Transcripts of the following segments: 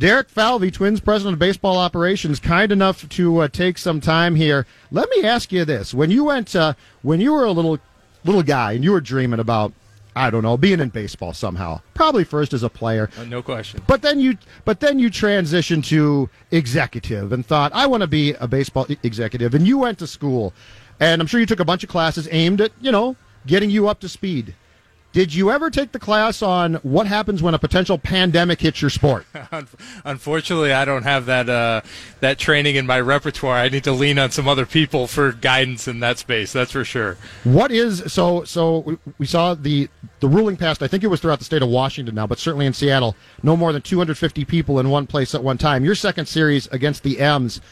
Derek Falvey, Twins president of baseball operations, kind enough to uh, take some time here. Let me ask you this: when you went, uh, when you were a little little guy and you were dreaming about, I don't know, being in baseball somehow, probably first as a player, uh, no question. But then you, but then you transitioned to executive and thought, I want to be a baseball executive, and you went to school, and I'm sure you took a bunch of classes aimed at, you know, getting you up to speed. Did you ever take the class on what happens when a potential pandemic hits your sport? Unfortunately, I don't have that uh, that training in my repertoire. I need to lean on some other people for guidance in that space. That's for sure. What is so? So we saw the the ruling passed. I think it was throughout the state of Washington now, but certainly in Seattle, no more than 250 people in one place at one time. Your second series against the M's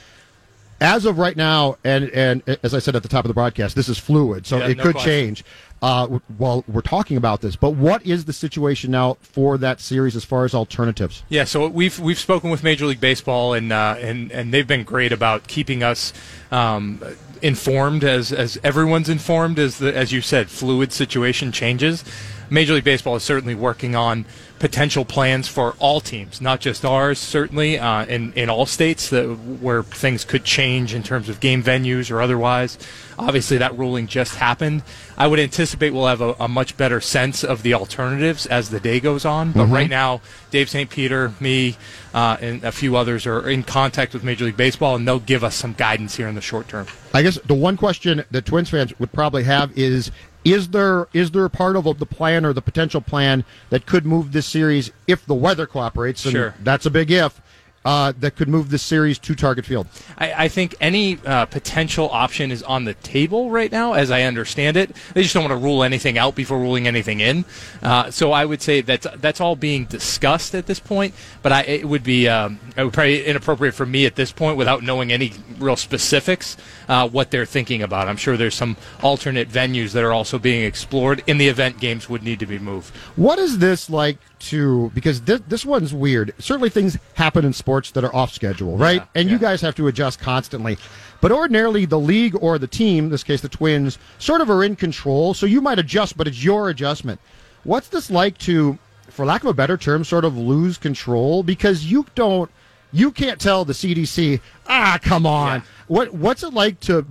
as of right now, and and as I said at the top of the broadcast, this is fluid, so yeah, it no could question. change uh, while we're talking about this. But what is the situation now for that series as far as alternatives? Yeah, so we've we've spoken with Major League Baseball, and uh, and and they've been great about keeping us. Um, informed as as everyone's informed as the as you said fluid situation changes Major League Baseball is certainly working on potential plans for all teams, not just ours, certainly, uh, in, in all states that, where things could change in terms of game venues or otherwise. Obviously, that ruling just happened. I would anticipate we'll have a, a much better sense of the alternatives as the day goes on. But mm-hmm. right now, Dave St. Peter, me, uh, and a few others are in contact with Major League Baseball, and they'll give us some guidance here in the short term. I guess the one question that Twins fans would probably have is is there is there a part of the plan or the potential plan that could move this series if the weather cooperates? And sure. that's a big if uh, that could move the series to Target Field? I, I think any uh, potential option is on the table right now, as I understand it. They just don't want to rule anything out before ruling anything in. Uh, so I would say that's that's all being discussed at this point. But I, it would be um, it would probably inappropriate for me at this point, without knowing any real specifics, uh, what they're thinking about. I'm sure there's some alternate venues that are also being explored in the event games would need to be moved. What is this like to because this, this one's weird. Certainly things happen in sports that are off schedule, right? Yeah, and yeah. you guys have to adjust constantly. But ordinarily the league or the team, in this case the Twins, sort of are in control, so you might adjust, but it's your adjustment. What's this like to for lack of a better term sort of lose control because you don't you can't tell the CDC, "Ah, come on." Yeah. What what's it like to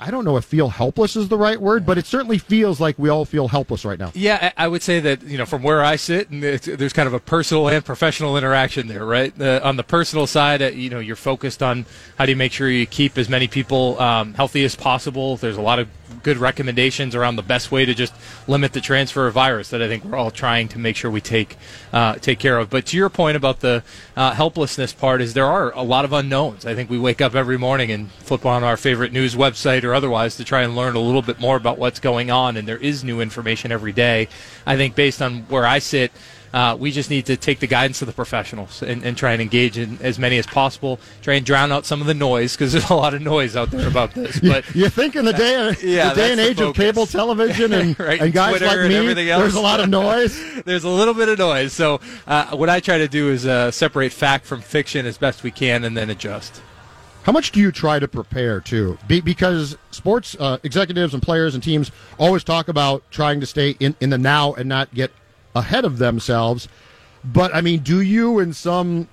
I don't know if feel helpless is the right word, but it certainly feels like we all feel helpless right now. Yeah, I would say that you know from where I sit, and there's kind of a personal and professional interaction there, right? Uh, on the personal side, uh, you know, you're focused on how do you make sure you keep as many people um, healthy as possible. There's a lot of good recommendations around the best way to just limit the transfer of virus that I think we're all trying to make sure we take uh, take care of. But to your point about the uh, helplessness part, is there are a lot of unknowns. I think we wake up every morning and flip on our favorite news website or otherwise to try and learn a little bit more about what's going on, and there is new information every day. I think based on where I sit. Uh, we just need to take the guidance of the professionals and, and, try and engage in as many as possible. Try and drown out some of the noise because there's a lot of noise out there about this. But you, think in the day, uh, yeah, the day and age of cable television and, right, and guys Twitter like me, there's a lot of noise. there's a little bit of noise. So uh, what I try to do is uh, separate fact from fiction as best we can, and then adjust. How much do you try to prepare too? Be- because sports uh, executives and players and teams always talk about trying to stay in, in the now and not get ahead of themselves. But I mean, do you in some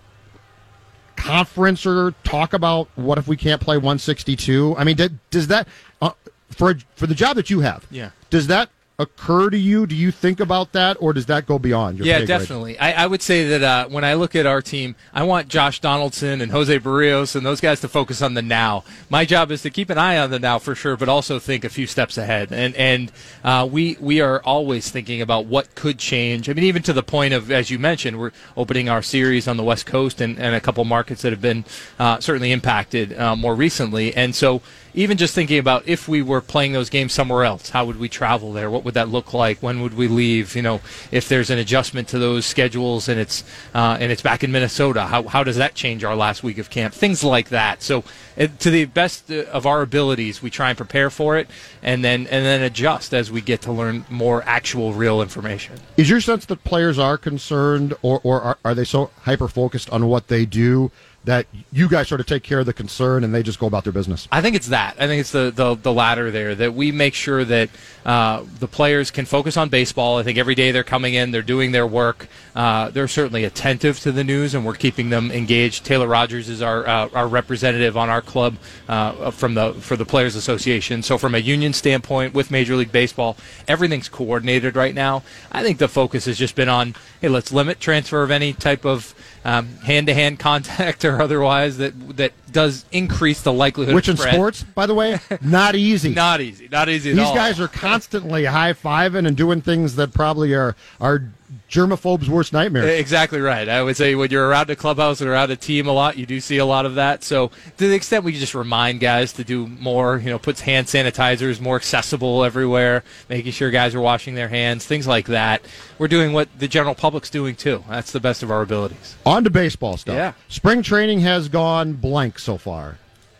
conference or talk about what if we can't play 162? I mean, does that uh, for for the job that you have? Yeah. Does that occur to you? Do you think about that, or does that go beyond your? Yeah, definitely. I, I, would say that uh, when I look at our team, I want Josh Donaldson and Jose Berrios and those guys to focus on the now. My job is to keep an eye on the now for sure, but also think a few steps ahead. And and uh, we we are always thinking about what could change. I mean, even to the point of, as you mentioned, we're opening our series on the West Coast and, and a couple markets that have been uh, certainly impacted uh, more recently, and so even just thinking about if we were playing those games somewhere else, how would we travel there? What would that look like? When would we leave? You know, if there's an adjustment to those schedules and it's uh, and it's back in Minnesota, how how does that change our last week of camp? Things like that. So, it, to the best of our abilities, we try and prepare for it, and then and then adjust as we get to learn more actual, real information. Is your sense that players are concerned, or or are, are they so hyper focused on what they do? That you guys sort of take care of the concern and they just go about their business? I think it's that. I think it's the, the, the latter there, that we make sure that uh, the players can focus on baseball. I think every day they're coming in, they're doing their work. Uh, they're certainly attentive to the news, and we're keeping them engaged. Taylor Rogers is our, uh, our representative on our club uh, from the, for the Players Association. So, from a union standpoint with Major League Baseball, everything's coordinated right now. I think the focus has just been on hey, let's limit transfer of any type of hand to hand contact or otherwise that that does increase the likelihood. Which in sports, by the way, not easy. not easy. Not easy. These guys are constantly high fiving and doing things that probably are are germaphobe's worst nightmare. Eh, exactly right. I would say when you're around a clubhouse and around a team a lot, you do see a lot of that. So to the extent we just remind guys to do more, you know, puts hand sanitizers more accessible everywhere, making sure guys are washing their hands, things like that. We're doing what the general public's doing too. That's the best of our abilities. On to baseball stuff. Yeah. Spring training has gone blank so far.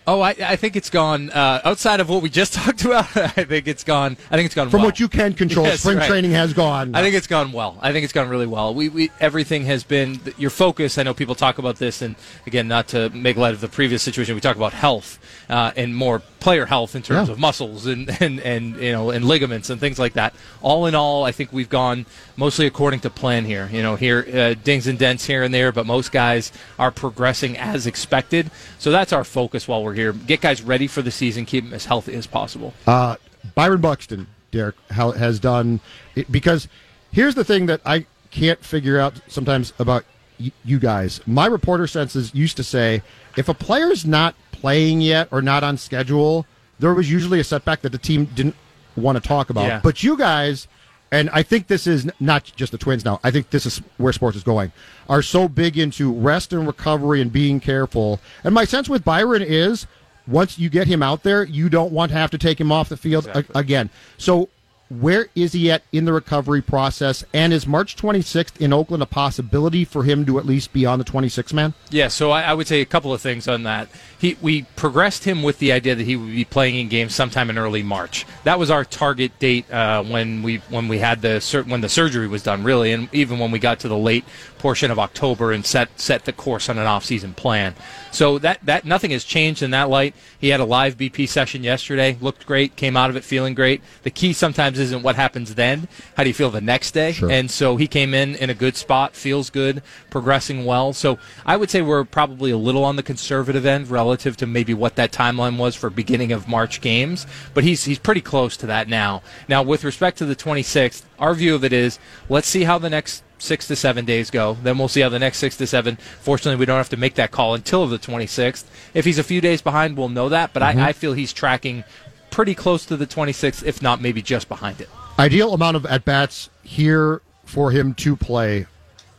Oh, I, I think it's gone uh, outside of what we just talked about. I think it's gone. I think it's gone from well. what you can control. Yes, spring right. training has gone. I think it's gone well. I think it's gone really well. We, we everything has been your focus. I know people talk about this, and again, not to make light of the previous situation, we talk about health uh, and more player health in terms Yeah. of muscles and, and and you know and ligaments and things like that. All in all, I think we've gone mostly according to plan here. You know, here uh, dings and dents here and there, but most guys are progressing as expected. So that's our focus while we're here. Get guys ready for the season, keep them as healthy as possible. Uh, Byron Buxton, Derek, how, has done it, because here's the thing that I can't figure out sometimes about y- you guys. My reporter senses used to say if a player's not playing yet or not on schedule, there was usually a setback that the team didn't want to talk about. Yeah. But you guys, and I think this is not just the Twins now. I think this is where sports is going. Are so big into rest and recovery and being careful. And my sense with Byron is once you get him out there, you don't want to have to take him off the field a- again. So where is he at in the recovery process? And is March 26th in Oakland a possibility for him to at least be on the 26 man? Yeah, so I, I would say a couple of things on that. He, we progressed him with the idea that he would be playing in games sometime in early March. That was our target date uh, when we when we had the sur- when the surgery was done, really, and even when we got to the late portion of October and set set the course on an off-season plan. So that that nothing has changed in that light. He had a live BP session yesterday, looked great, came out of it feeling great. The key sometimes isn't what happens then; how do you feel the next day? Sure. And so he came in in a good spot, feels good, progressing well. So I would say we're probably a little on the conservative end relative to maybe what that timeline was for beginning of March games, but he's he's pretty close to that now. Now with respect to the 26th, our view of it is let's see how the next six to seven days go. Then we'll see how the next six to seven. Fortunately, we don't have to make that call until the 26th. If he's a few days behind, we'll know that. But I, mm-hmm. I feel he's tracking pretty close to the 26th, if not maybe just behind it. Ideal amount of at bats here for him to play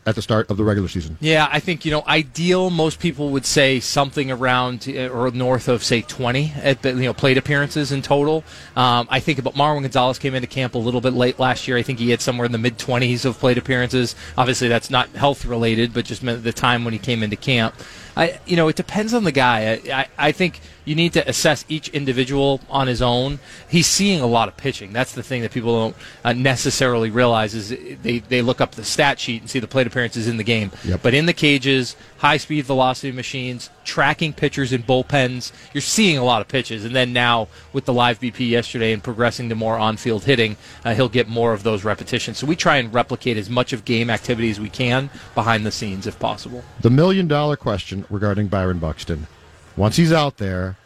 at the start of the regular season. Yeah, I think you know ideal. Most people would say something around uh, or north of say twenty at the, you know plate appearances in total. Um, I think about Marwin Gonzalez came into camp a little bit late last year. I think he had somewhere in the mid twenties of plate appearances. Obviously, that's not health related, but just meant the time when he came into camp. I you know it depends on the guy. I, I, I think you need to assess each individual on his own. He's seeing a lot of pitching. That's the thing that people don't uh, necessarily realize is they, they look up the stat sheet and see the plate appearances in the game. Yep. But in the cages, high speed velocity machines, tracking pitchers in bullpens, you're seeing a lot of pitches. And then now with the live BP yesterday and progressing to more on field hitting, uh, he'll get more of those repetitions. So we try and replicate as much of game activity as we can behind the scenes if possible. The million dollar question regarding Byron Buxton. Once he's out there,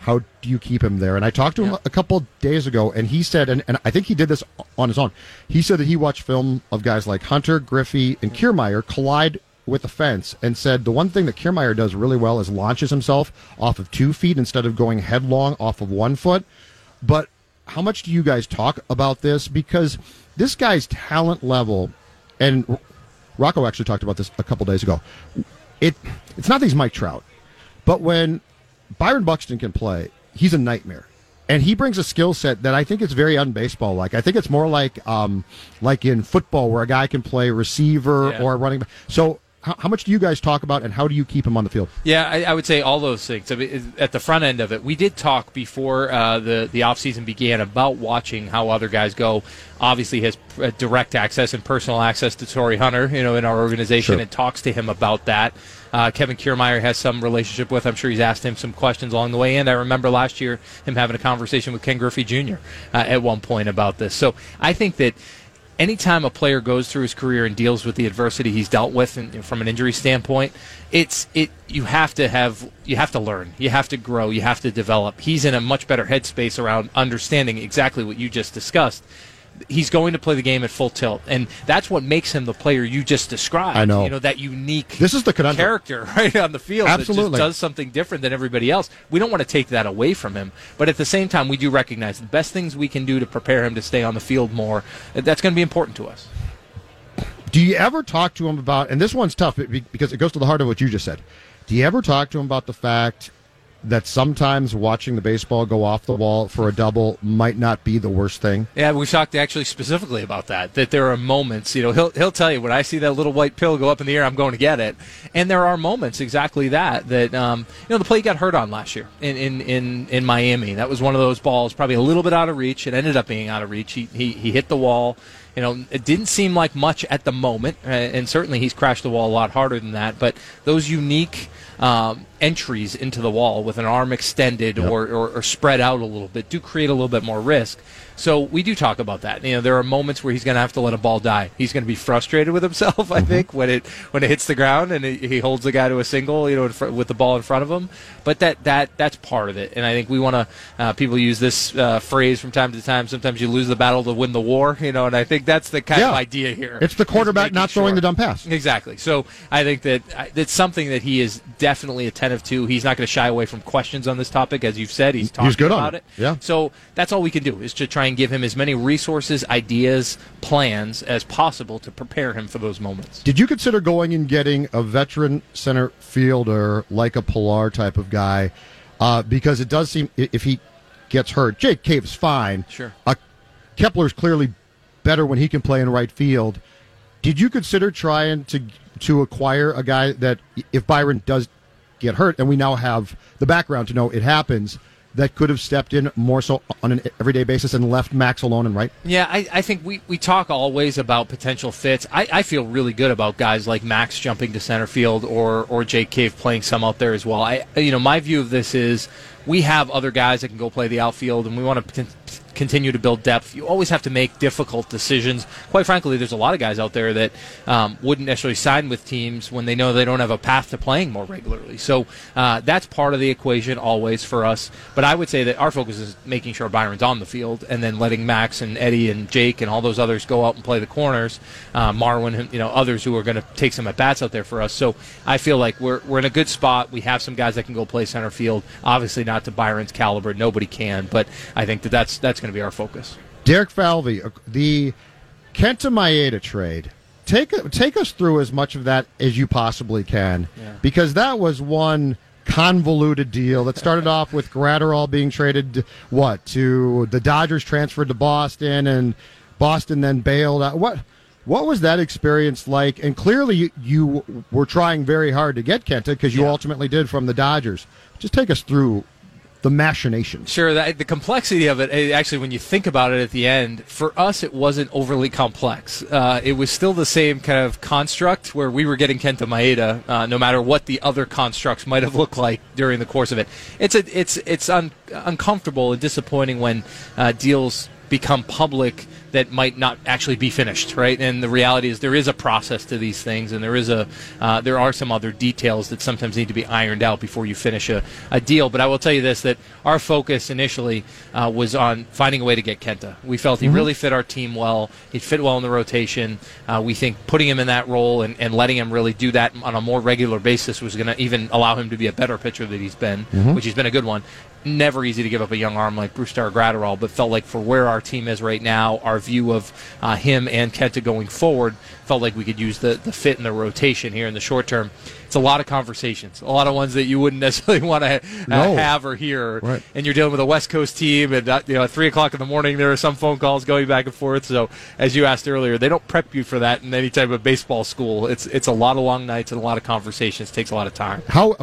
how do you keep him there? And I talked to him Yeah. a couple days ago, and he said, and, and I think he did this on his own. He said that he watched film of guys like Hunter, Griffey, and Kiermaier collide with the fence, and said the one thing that Kiermaier does really well is launches himself off of two feet instead of going headlong off of one foot. But how much do you guys talk about this? Because this guy's talent level, and Rocco actually talked about this a couple days ago. It it's not that he's Mike Trout, but when Byron Buxton can play, he's a nightmare. And he brings a skill set that I think is very unbaseball like. I think it's more like um, like in football where a guy can play receiver Yeah. or running back. So how, how much do you guys talk about and how do you keep him on the field? Yeah, I, I would say all those things. I mean, at the front end of it, we did talk before uh, the the off season began about watching how other guys go. Obviously, he has uh, direct access and personal access to Torii Hunter, you know, in our organization, Sure. and talks to him about that. Uh, Kevin Kiermaier has some relationship with. I'm sure he's asked him some questions along the way. And I remember last year him having a conversation with Ken Griffey Jr. Uh, at one point about this. So I think that anytime a player goes through his career and deals with the adversity he's dealt with and, from an injury standpoint, it's it you have to have you have to learn, you have to grow, you have to develop. He's in a much better headspace around understanding exactly what you just discussed he's going to play the game at full tilt, and that's what makes him the player you just described. I know, you know that unique. This is the conundrum. character right on the field Absolutely. that just does something different than everybody else. We don't want to take that away from him, but at the same time, we do recognize the best things we can do to prepare him to stay on the field more. Uh, that's going to be important to us. Do you ever talk to him about? And this one's tough because it goes to the heart of what you just said. Do you ever talk to him about the fact that sometimes watching the baseball go off the wall for a double might not be the worst thing. Yeah, we've talked actually specifically about that. That there are moments, you know, he'll he'll tell you when I see that little white pill go up in the air, I'm going to get it. And there are moments exactly that that um, you know the play got hurt on last year in, in in in Miami. That was one of those balls, probably a little bit out of reach. It ended up being out of reach. He he, he hit the wall. You know, it didn't seem like much at the moment, uh, and certainly he's crashed the wall a lot harder than that. But those unique um, entries into the wall with an arm extended yep. or, or, or, spread out a little bit do create a little bit more risk. So we do talk about that. You know, there are moments where he's going to have to let a ball die. He's going to be frustrated with himself, I mm-hmm. think, when it when it hits the ground and it, he holds the guy to a single, you know, fr- with the ball in front of him. But that that that's part of it. And I think we want to. Uh, people use this uh, phrase from time to time. Sometimes you lose the battle to win the war. You know, and I think that's the kind yeah. of idea here. It's the quarterback not throwing sure. the dumb pass. Exactly. So I think that it's something that he is definitely attentive to. He's not going to shy away from questions on this topic, as you've said. He's talking he's good about it. it. Yeah. So that's all we can do is to try and give him as many resources, ideas, plans as possible to prepare him for those moments. Did you consider going and getting a veteran center fielder like a Pillar type of guy? Uh, because it does seem if he gets hurt, Jake Cave's fine. Sure. Uh, Kepler's clearly better when he can play in right field. Did you consider trying to to acquire a guy that if Byron does get hurt, and we now have the background to know it happens, that could have stepped in more so on an everyday basis and left Max alone and right? Yeah, I, I think we, we talk always about potential fits. I, I feel really good about guys like Max jumping to center field or, or Jake Cave playing some out there as well. I you know my view of this is we have other guys that can go play the outfield, and we want to continue to build depth. You always have to make difficult decisions. Quite frankly, there's a lot of guys out there that um, wouldn't necessarily sign with teams when they know they don't have a path to playing more regularly. So uh, that's part of the equation always for us. But I would say that our focus is making sure Byron's on the field and then letting Max and Eddie and Jake and all those others go out and play the corners. Uh, Marwin, you know, others who are going to take some at bats out there for us. So I feel like we're, we're in a good spot. We have some guys that can go play center field. Obviously, not to Byron's caliber. Nobody can. But I think that that's, that's going to be our focus. Derek Falvey, uh, the Kenta Maeda trade. Take take us through as much of that as you possibly can, yeah. because that was one convoluted deal that started off with Graterol being traded what to the Dodgers transferred to Boston and Boston then bailed out. What what was that experience like? And clearly you, you were trying very hard to get Kenta because you yeah. ultimately did from the Dodgers. Just take us through the machinations. Sure, the, the complexity of it, eh, actually, when you think about it at the end, for us, it wasn't overly complex. Uh, it was still the same kind of construct where we were getting Kenta Maeda, uh, no matter what the other constructs might have looked like during the course of it. It's a, it's it's un, uncomfortable and disappointing when uh, deals become public that might not actually be finished, right? And the reality is there is a process to these things, and there is a uh, there are some other details that sometimes need to be ironed out before you finish a, a deal. But I will tell you this: that our focus initially uh, was on finding a way to get Kenta. We felt he mm-hmm. really fit our team well. He fit well in the rotation. Uh, we think putting him in that role and, and letting him really do that on a more regular basis was going to even allow him to be a better pitcher that he's been, mm-hmm. which he's been a good one never easy to give up a young arm like Brusdar Graterol, but felt like for where our team is right now, our view of uh, him and Kenta going forward, felt like we could use the, the fit and the rotation here in the short term. It's a lot of conversations, a lot of ones that you wouldn't necessarily want to uh, no. have or hear. Right. And you're dealing with a West Coast team, and uh, you know at three o'clock in the morning there are some phone calls going back and forth. So as you asked earlier, they don't prep you for that in any type of baseball school. It's it's a lot of long nights and a lot of conversations. It takes a lot of time. How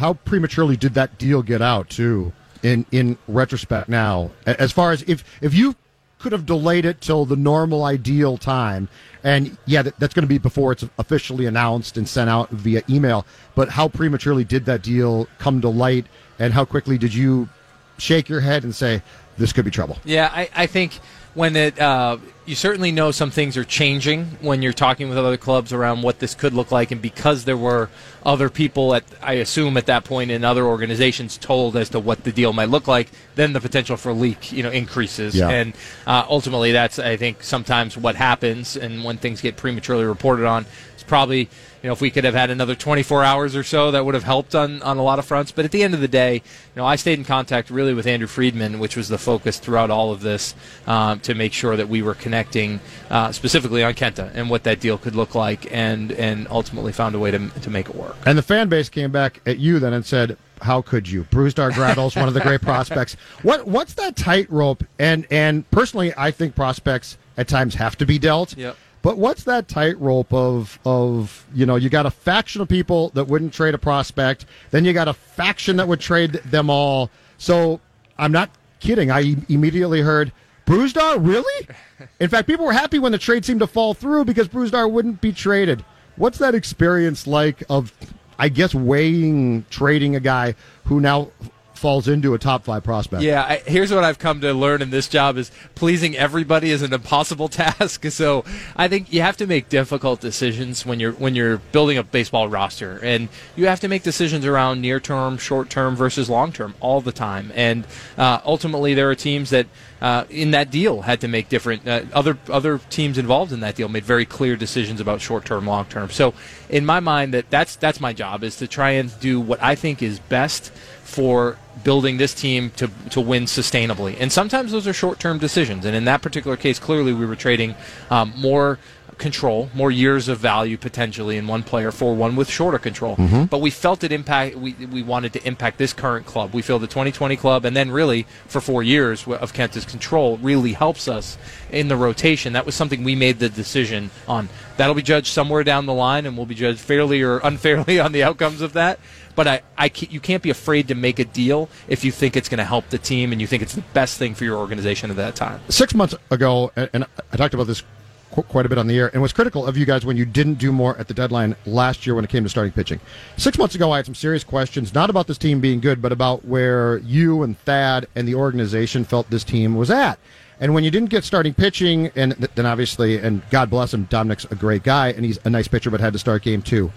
how prematurely did that deal get out too? In in retrospect, now as far as if if you could have delayed it till the normal ideal time. And yeah, that, that's going to be before it's officially announced and sent out via email. But how prematurely did that deal come to light? And how quickly did you shake your head and say, this could be trouble? Yeah, I, I think when it, uh, you certainly know some things are changing when you're talking with other clubs around what this could look like, and because there were other people at, I assume at that point in other organizations told as to what the deal might look like, then the potential for leak, you know, increases, Yeah. and uh, ultimately that's I think sometimes what happens, and when things get prematurely reported on, it's probably you know if we could have had another 24 hours or so, that would have helped on on a lot of fronts. But at the end of the day, you know, I stayed in contact really with Andrew Friedman, which was the focus throughout all of this, um, to make sure that we were connecting uh, specifically on Kenta and what that deal could look like, and and ultimately found a way to to make it work. And the fan base came back at you then and said, "How could you?" Brusdar Graterol's one of the great prospects. What what's that tightrope? And and personally, I think prospects at times have to be dealt. Yep. But what's that tightrope of of you know you got a faction of people that wouldn't trade a prospect, then you got a faction that would trade them all. So I'm not kidding. I immediately heard. Brusdar, really? In fact, people were happy when the trade seemed to fall through because Brusdar wouldn't be traded. What's that experience like of, I guess, weighing trading a guy who now falls into a top five prospect? Yeah, I, here's what I've come to learn in this job is pleasing everybody is an impossible task. So I think you have to make difficult decisions when you're when you're building a baseball roster, and you have to make decisions around near term, short term versus long term all the time. And uh, ultimately, there are teams that. Uh, in that deal, had to make different. Uh, other other teams involved in that deal made very clear decisions about short term, long term. So, in my mind, that that's that's my job is to try and do what I think is best for building this team to, to win sustainably. And sometimes those are short term decisions. And in that particular case, clearly we were trading um, more control, more years of value potentially in one player for one with shorter control. Mm-hmm. But we felt it impact. We, we wanted to impact this current club. We feel the 2020 club, and then really for four years of Kenta's control, really helps us in the rotation. That was something we made the decision on. That'll be judged somewhere down the line, and we'll be judged fairly or unfairly on the outcomes of that. But I, I ca- you can't be afraid to make a deal if you think it's going to help the team and you think it's the best thing for your organization at that time. Six months ago, and I talked about this qu- quite a bit on the air, and was critical of you guys when you didn't do more at the deadline last year when it came to starting pitching. Six months ago, I had some serious questions, not about this team being good, but about where you and Thad and the organization felt this team was at. And when you didn't get starting pitching, and th- then obviously, and God bless him, Dobnak's a great guy, and he's a nice pitcher, but had to start game two.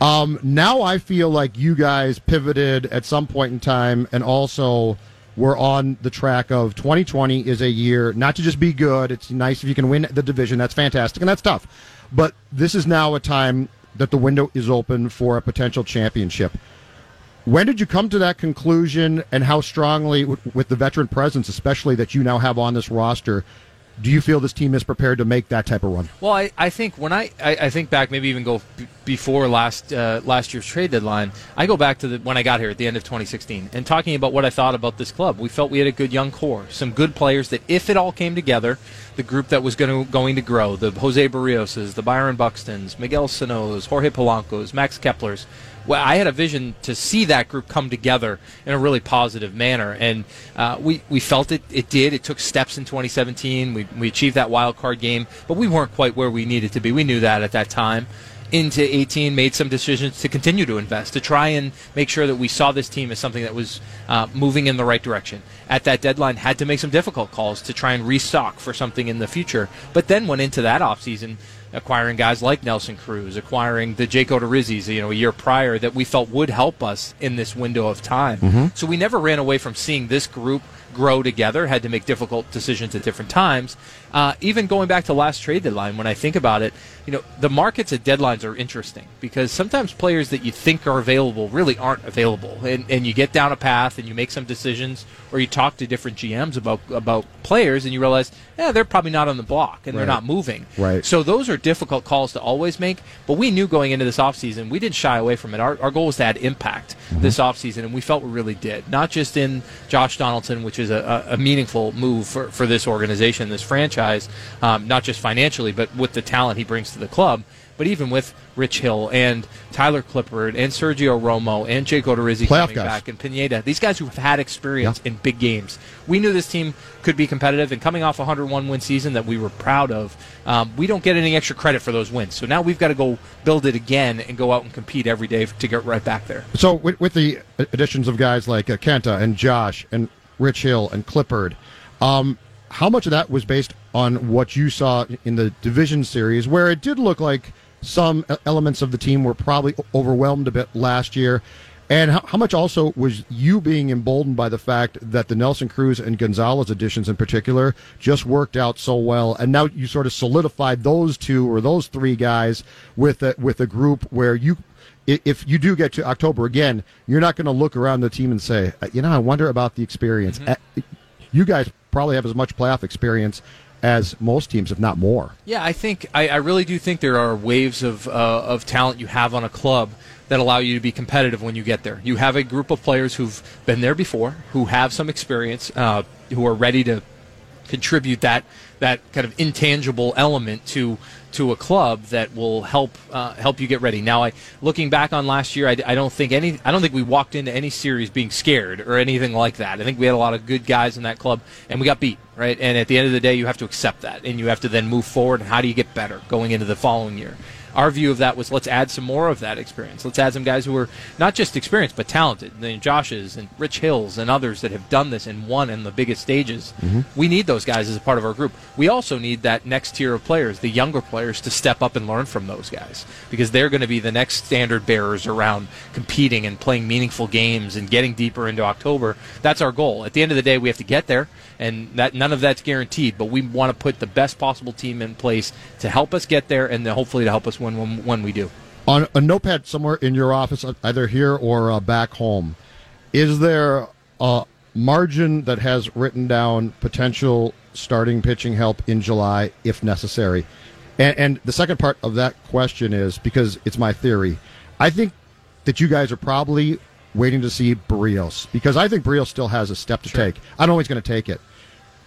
Um, now I feel like you guys pivoted at some point in time, and also we're on the track of 2020 is a year not to just be good. It's nice if you can win the division. That's fantastic, and that's tough. But this is now a time that the window is open for a potential championship. When did you come to that conclusion, and how strongly, with the veteran presence, especially that you now have on this roster, do you feel this team is prepared to make that type of run? Well, I, I think when I, I, I think back, maybe even go b- before last uh, last year's trade deadline, I go back to the, when I got here at the end of 2016 and talking about what I thought about this club. We felt we had a good young core, some good players that if it all came together, the group that was going to going to grow, the Jose Berrioses, the Byron Buxtons, Miguel Sano's, Jorge Polanco's, Max Kepler's. Well, I had a vision to see that group come together in a really positive manner, and uh, we we felt it. It did. It took steps in 2017. We we achieved that wild card game, but we weren't quite where we needed to be. We knew that at that time. Into 18, made some decisions to continue to invest, to try and make sure that we saw this team as something that was uh, moving in the right direction. At that deadline, had to make some difficult calls to try and restock for something in the future, but then went into that offseason acquiring guys like Nelson Cruz, acquiring the Jake Odorizzi's, you know, a year prior that we felt would help us in this window of time. Mm-hmm. So we never ran away from seeing this group grow together, had to make difficult decisions at different times. Uh, even going back to last trade deadline, when I think about it, you know, the markets at deadlines are interesting because sometimes players that you think are available really aren't available. And, and you get down a path and you make some decisions or you talk to different GMs about, about players and you realize, yeah, they're probably not on the block and they're not moving. Right. So those are difficult calls to always make, but we knew going into this offseason, we didn't shy away from it. Our, our goal was to add impact this offseason, and we felt we really did. Not just in Josh Donaldson, which is a, a, a meaningful move for, for this organization, this franchise, um, not just financially, but with the talent he brings to the club. But even with Rich Hill and Tyler Clippard and Sergio Romo and Jake Odorizzi coming guys. back and Pineda, these guys who've had experience Yeah. in big games, we knew this team could be competitive. And coming off a 101 win season that we were proud of, um, we don't get any extra credit for those wins. So now we've got to go build it again and go out and compete every day to get right back there. So with, with the additions of guys like uh, Kenta and Josh and Rich Hill and Clippard, um, how much of that was based on what you saw in the division series, where it did look like some elements of the team were probably overwhelmed a bit last year? And how, how much also was you being emboldened by the fact that the Nelson Cruz and Gonzalez additions in particular just worked out so well, and now you sort of solidified those two or those three guys with a, with a group where you if you do get to October again, you're not going to look around the team and say, uh, you know, I wonder about the experience. Uh, You guys probably have as much playoff experience as most teams, if not more. Yeah, I think I, I really do think there are waves of uh, of talent you have on a club that allow you to be competitive when you get there. You have a group of players who've been there before, who have some experience, uh, who are ready to contribute that that kind of intangible element to to a club that will help uh, help you get ready. Now, I looking back on last year, I, I don't think any I don't think we walked into any series being scared or anything like that. I think we had a lot of good guys in that club, and we got beat right. And at the end of the day, you have to accept that, and you have to then move forward. And how do you get better going into the following year? Our view of that was let's add some more of that experience. Let's add some guys who are not just experienced but talented. The Joshes and Rich Hills and others that have done this and won in the biggest stages. Mm-hmm. We need those guys as a part of our group. We also need that next tier of players, the younger players, to step up and learn from those guys because they're going to be the next standard bearers around competing and playing meaningful games and getting deeper into October. That's our goal. At the end of the day, we have to get there, and that none of that's guaranteed. But we want to put the best possible team in place to help us get there, and then hopefully to help us win when, when we do. On a notepad somewhere in your office, either here or uh, back home, is there a margin that has written down potential starting pitching help in July if necessary? And, and the second part of that question is because it's my theory. I think that you guys are probably waiting to see Berrios because I think Berrios still has a step to take. I don't know he's going to take it.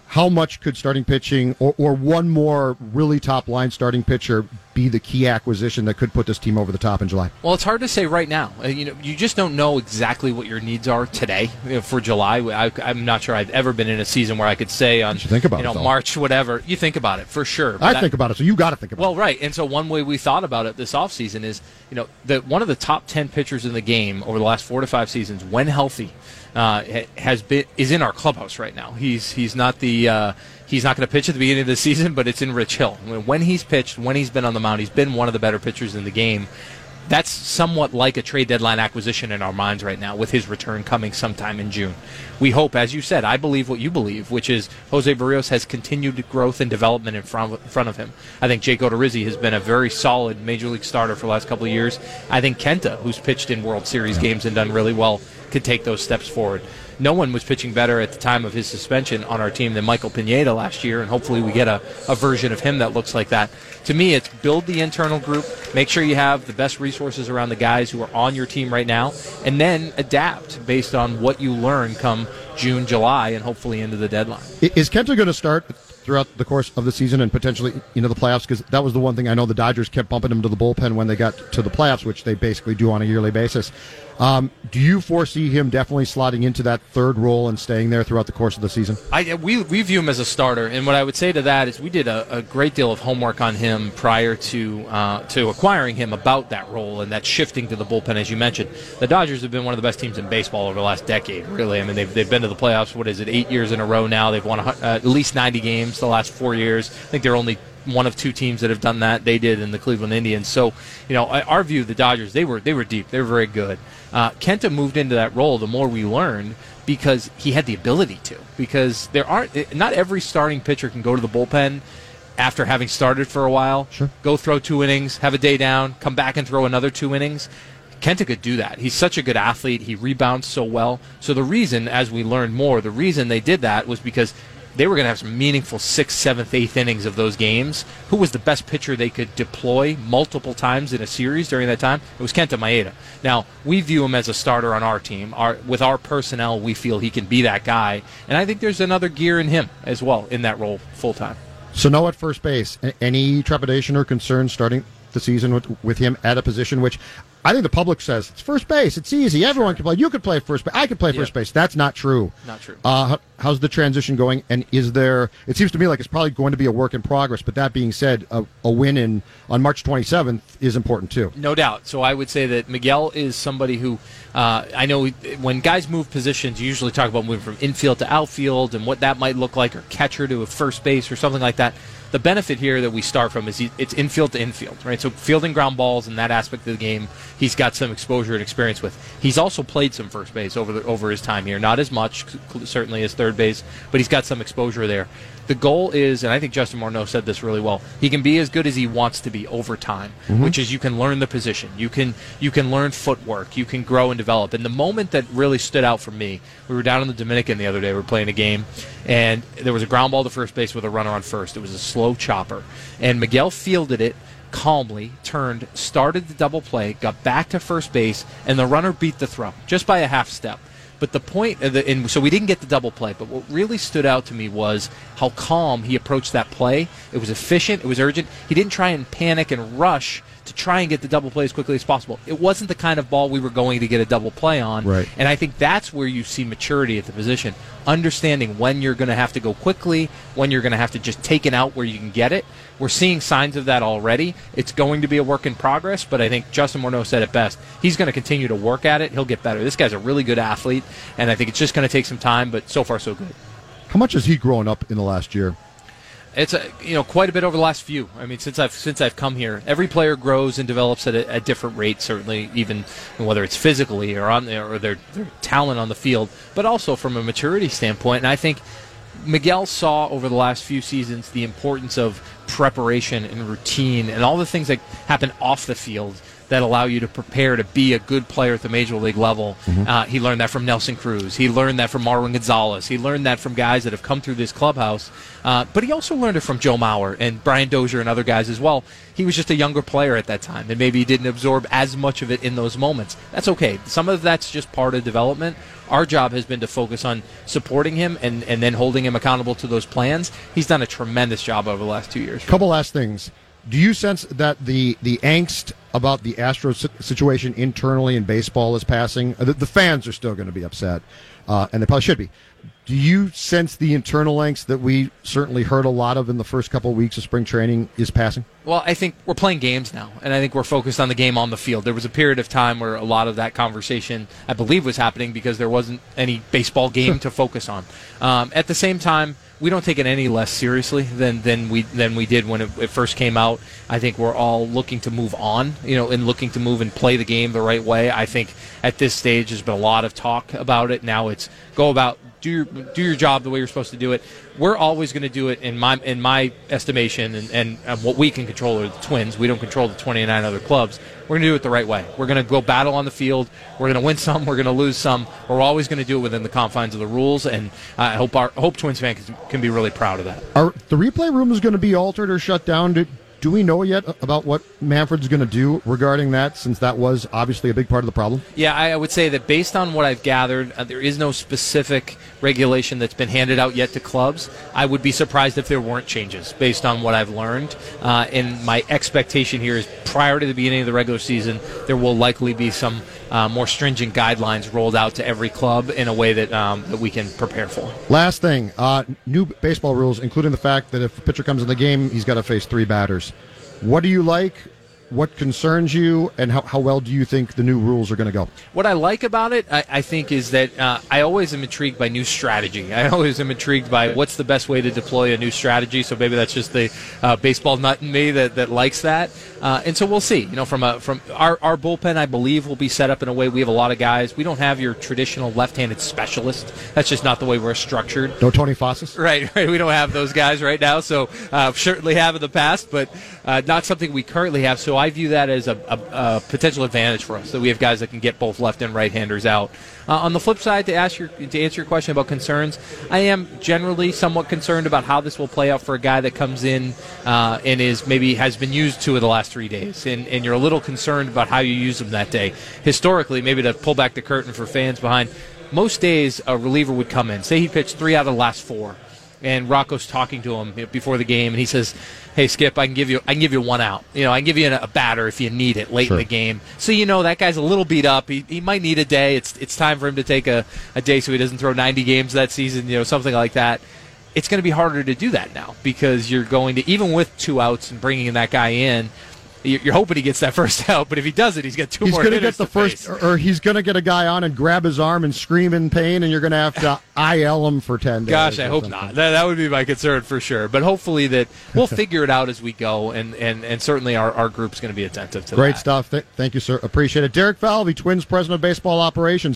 How much could starting pitching or, or one more really top line starting pitcher be the key acquisition that could put this team over the top in July? Well, it's hard to say right now. Uh, You know, you just don't know exactly what your needs are today you know, for July. I, I'm not sure I've ever been in a season where I could say on you think about you know it. March whatever. You think about it for sure. I but think about it, so you got to think about it. Well, right. And so one way we thought about it this offseason is, you know, that one of the top 10 pitchers in the game over the last 4 to 5 seasons when healthy uh, has been is in our clubhouse right now. He's he's not the uh, he's not going to pitch at the beginning of the season, but it's in Rich Hill. When- When he's pitched, when he's been on the mound, he's been one of the better pitchers in the game. That's somewhat like a trade deadline acquisition in our minds right now, with his return coming sometime in June. We hope, as you said, I believe what you believe, which is Jose Berrios has continued growth and development in front of, in front of him. I think Jake Odorizzi has been a very solid major league starter for the last couple of years. I think Kenta, who's pitched in World Series games and done really well, take those steps forward. No one was pitching better at the time of his suspension on our team than Michael Pineda last year, and hopefully we get a, a version of him that looks like that. To me, it's build the internal group, make sure you have the best resources around the guys who are on your team right now, and then adapt based on what you learn come June, July, and hopefully into the deadline. Is Kenta going to start throughout the course of the season and potentially you know the playoffs? Because that was the one thing I know the Dodgers kept bumping him to the bullpen when they got to the playoffs, which they basically do on a yearly basis. Um, do you foresee him definitely slotting into that third role and staying there throughout the course of the season? I, we, we view him as a starter, and what I would say to that is we did a, a great deal of homework on him prior to uh, to acquiring him about that role and that shifting to the bullpen, as you mentioned. The Dodgers have been one of the best teams in baseball over the last decade, really. I mean, they've, they've been to the playoffs, what is it, eight years in a row now. They've won a, uh, at least 90 games the last four years. I think they're only one of two teams that have done that. They did in the Cleveland Indians. So, you know, our view, the Dodgers, they were they were deep. They were very good. Uh, Kenta moved into that role. The more we learned, because he had the ability to. Because there aren't not every starting pitcher can go to the bullpen after having started for a while. Sure. Go throw two innings, have a day down, come back and throw another two innings. Kenta could do that. He's such a good athlete. He rebounds so well. So the reason, as we learned more, the reason they did that was because they were going to have some meaningful sixth, seventh, eighth innings of those games. Who was the best pitcher they could deploy multiple times in a series during that time? It was Kenta Maeda. Now we view him as a starter on our team. Our, with our personnel, we feel he can be that guy, and I think there's another gear in him as well in that role full time. Sano at first base. Any trepidation or concern starting the season with, with him at a position which I think the public says it's first base. It's easy. Everyone can play. You could play first base. I could play first base. That's not true. Not true. Uh, how's the transition going? And is there? It seems to me like it's probably going to be a work in progress. But that being said, a, a win in on March 27th is important too. No doubt. So I would say that Miguel is somebody who uh, I know when guys move positions, you usually talk about moving from infield to outfield and what that might look like, or catcher to a first base or something like that the benefit here that we start from is he, it's infield to infield, right? So fielding ground balls and that aspect of the game, he's got some exposure and experience with. He's also played some first base over the, over his time here, not as much certainly as third base, but he's got some exposure there. The goal is, and I think Justin Morneau said this really well. He can be as good as he wants to be over time, mm-hmm. which is you can learn the position, you can you can learn footwork, you can grow and develop. And the moment that really stood out for me, we were down in the Dominican the other day. We were playing a game, and there was a ground ball to first base with a runner on first. It was a slow chopper, and Miguel fielded it calmly, turned, started the double play, got back to first base, and the runner beat the throw just by a half step. But the point, of the, and so we didn't get the double play. But what really stood out to me was how calm he approached that play. It was efficient. It was urgent. He didn't try and panic and rush to try and get the double play as quickly as possible. It wasn't the kind of ball we were going to get a double play on. Right. And I think that's where you see maturity at the position, understanding when you're going to have to go quickly, when you're going to have to just take it out where you can get it. We're seeing signs of that already. It's going to be a work in progress, but I think Justin Morneau said it best. He's going to continue to work at it. He'll get better. This guy's a really good athlete, and I think it's just going to take some time, but so far so good. How much has he grown up in the last year? It's a, you know quite a bit over the last few. I mean, since I've since I've come here, every player grows and develops at a, a different rate. Certainly, even whether it's physically or on or their, their talent on the field, but also from a maturity standpoint. And I think Miguel saw over the last few seasons the importance of preparation and routine and all the things that happen off the field that allow you to prepare to be a good player at the major league level. Mm-hmm. Uh, he learned that from Nelson Cruz. He learned that from Marwin Gonzalez. He learned that from guys that have come through this clubhouse. Uh, but he also learned it from Joe Mauer and Brian Dozier and other guys as well. He was just a younger player at that time, and maybe he didn't absorb as much of it in those moments. That's okay. Some of that's just part of development. Our job has been to focus on supporting him and, and then holding him accountable to those plans. He's done a tremendous job over the last two years. Couple last things do you sense that the the angst about the Astros situation internally in baseball is passing? Uh, the, the fans are still going to be upset, uh, and they probably should be. Do you sense the internal angst that we certainly heard a lot of in the first couple of weeks of spring training is passing? Well, I think we're playing games now, and I think we're focused on the game on the field. There was a period of time where a lot of that conversation, I believe, was happening because there wasn't any baseball game to focus on. Um, at the same time, we don't take it any less seriously than, than we than we did when it, it, first came out. I think we're all looking to move on, you know, and looking to move and play the game the right way. I think at this stage there's been a lot of talk about it. Now it's go about do your do your job the way you're supposed to do it. We're always going to do it in my in my estimation, and, and, and what we can control are the Twins. We don't control the 29 other clubs. We're going to do it the right way. We're going to go battle on the field. We're going to win some. We're going to lose some. We're always going to do it within the confines of the rules, and I hope our hope Twins fans can be really proud of that. Are the replay room is going to be altered or shut down? Do, do we know yet about what Manfred's going to do regarding that, since that was obviously a big part of the problem? Yeah, I would say that based on what I've gathered, uh, there is no specific regulation that's been handed out yet to clubs. I would be surprised if there weren't changes based on what I've learned. Uh, and my expectation here is prior to the beginning of the regular season, there will likely be some uh, more stringent guidelines rolled out to every club in a way that um, that we can prepare for. Last thing, uh, new baseball rules, including the fact that if a pitcher comes in the game, he's got to face three batters. What do you like? What concerns you, and how, how well do you think the new rules are going to go? What I like about it, I, I think, is that uh, I always am intrigued by new strategy. I always am intrigued by what's the best way to deploy a new strategy. So maybe that's just the uh, baseball nut in me that, that likes that. Uh, and so we'll see. You know, from a, from our, our bullpen, I believe will be set up in a way. We have a lot of guys. We don't have your traditional left-handed specialist. That's just not the way we're structured. No Tony Fossas. Right, right. We don't have those guys right now. So uh, certainly have in the past, but uh, not something we currently have. So I view that as a, a, a, potential advantage for us that we have guys that can get both left and right handers out. Uh, on the flip side, to ask your to answer your question about concerns, I am generally somewhat concerned about how this will play out for a guy that comes in uh, and is maybe has been used two of the last three days, and, and you're a little concerned about how you use them that day. Historically, maybe to pull back the curtain for fans behind, most days a reliever would come in. Say he pitched three out of the last four and Rocco's talking to him before the game, and he says, "Hey, Skip, I can give you I can give you one out. You know, I can give you a batter if you need it late Sure. in the game. So you know that guy's a little beat up. He, he might need a day. It's it's time for him to take a, a day so he doesn't throw 90 games that season. You know, something like that." It's going to be harder to do that now because you're going to even with two outs and bringing that guy in. You're hoping he gets that first out, but if he doesn't, he's got two He's more. He's going to get the first, or, or he's going to get a guy on and grab his arm and scream in pain, and you're going to have to IL him for 10 days. Gosh, I hope something. not. That, that would be my concern for sure. But hopefully that we'll figure it out as we go, and, and, and certainly our, our group's going to be attentive to Great that. Great stuff. Th- thank you, sir. Appreciate it. Derek Falvey, Twins President of Baseball Operations.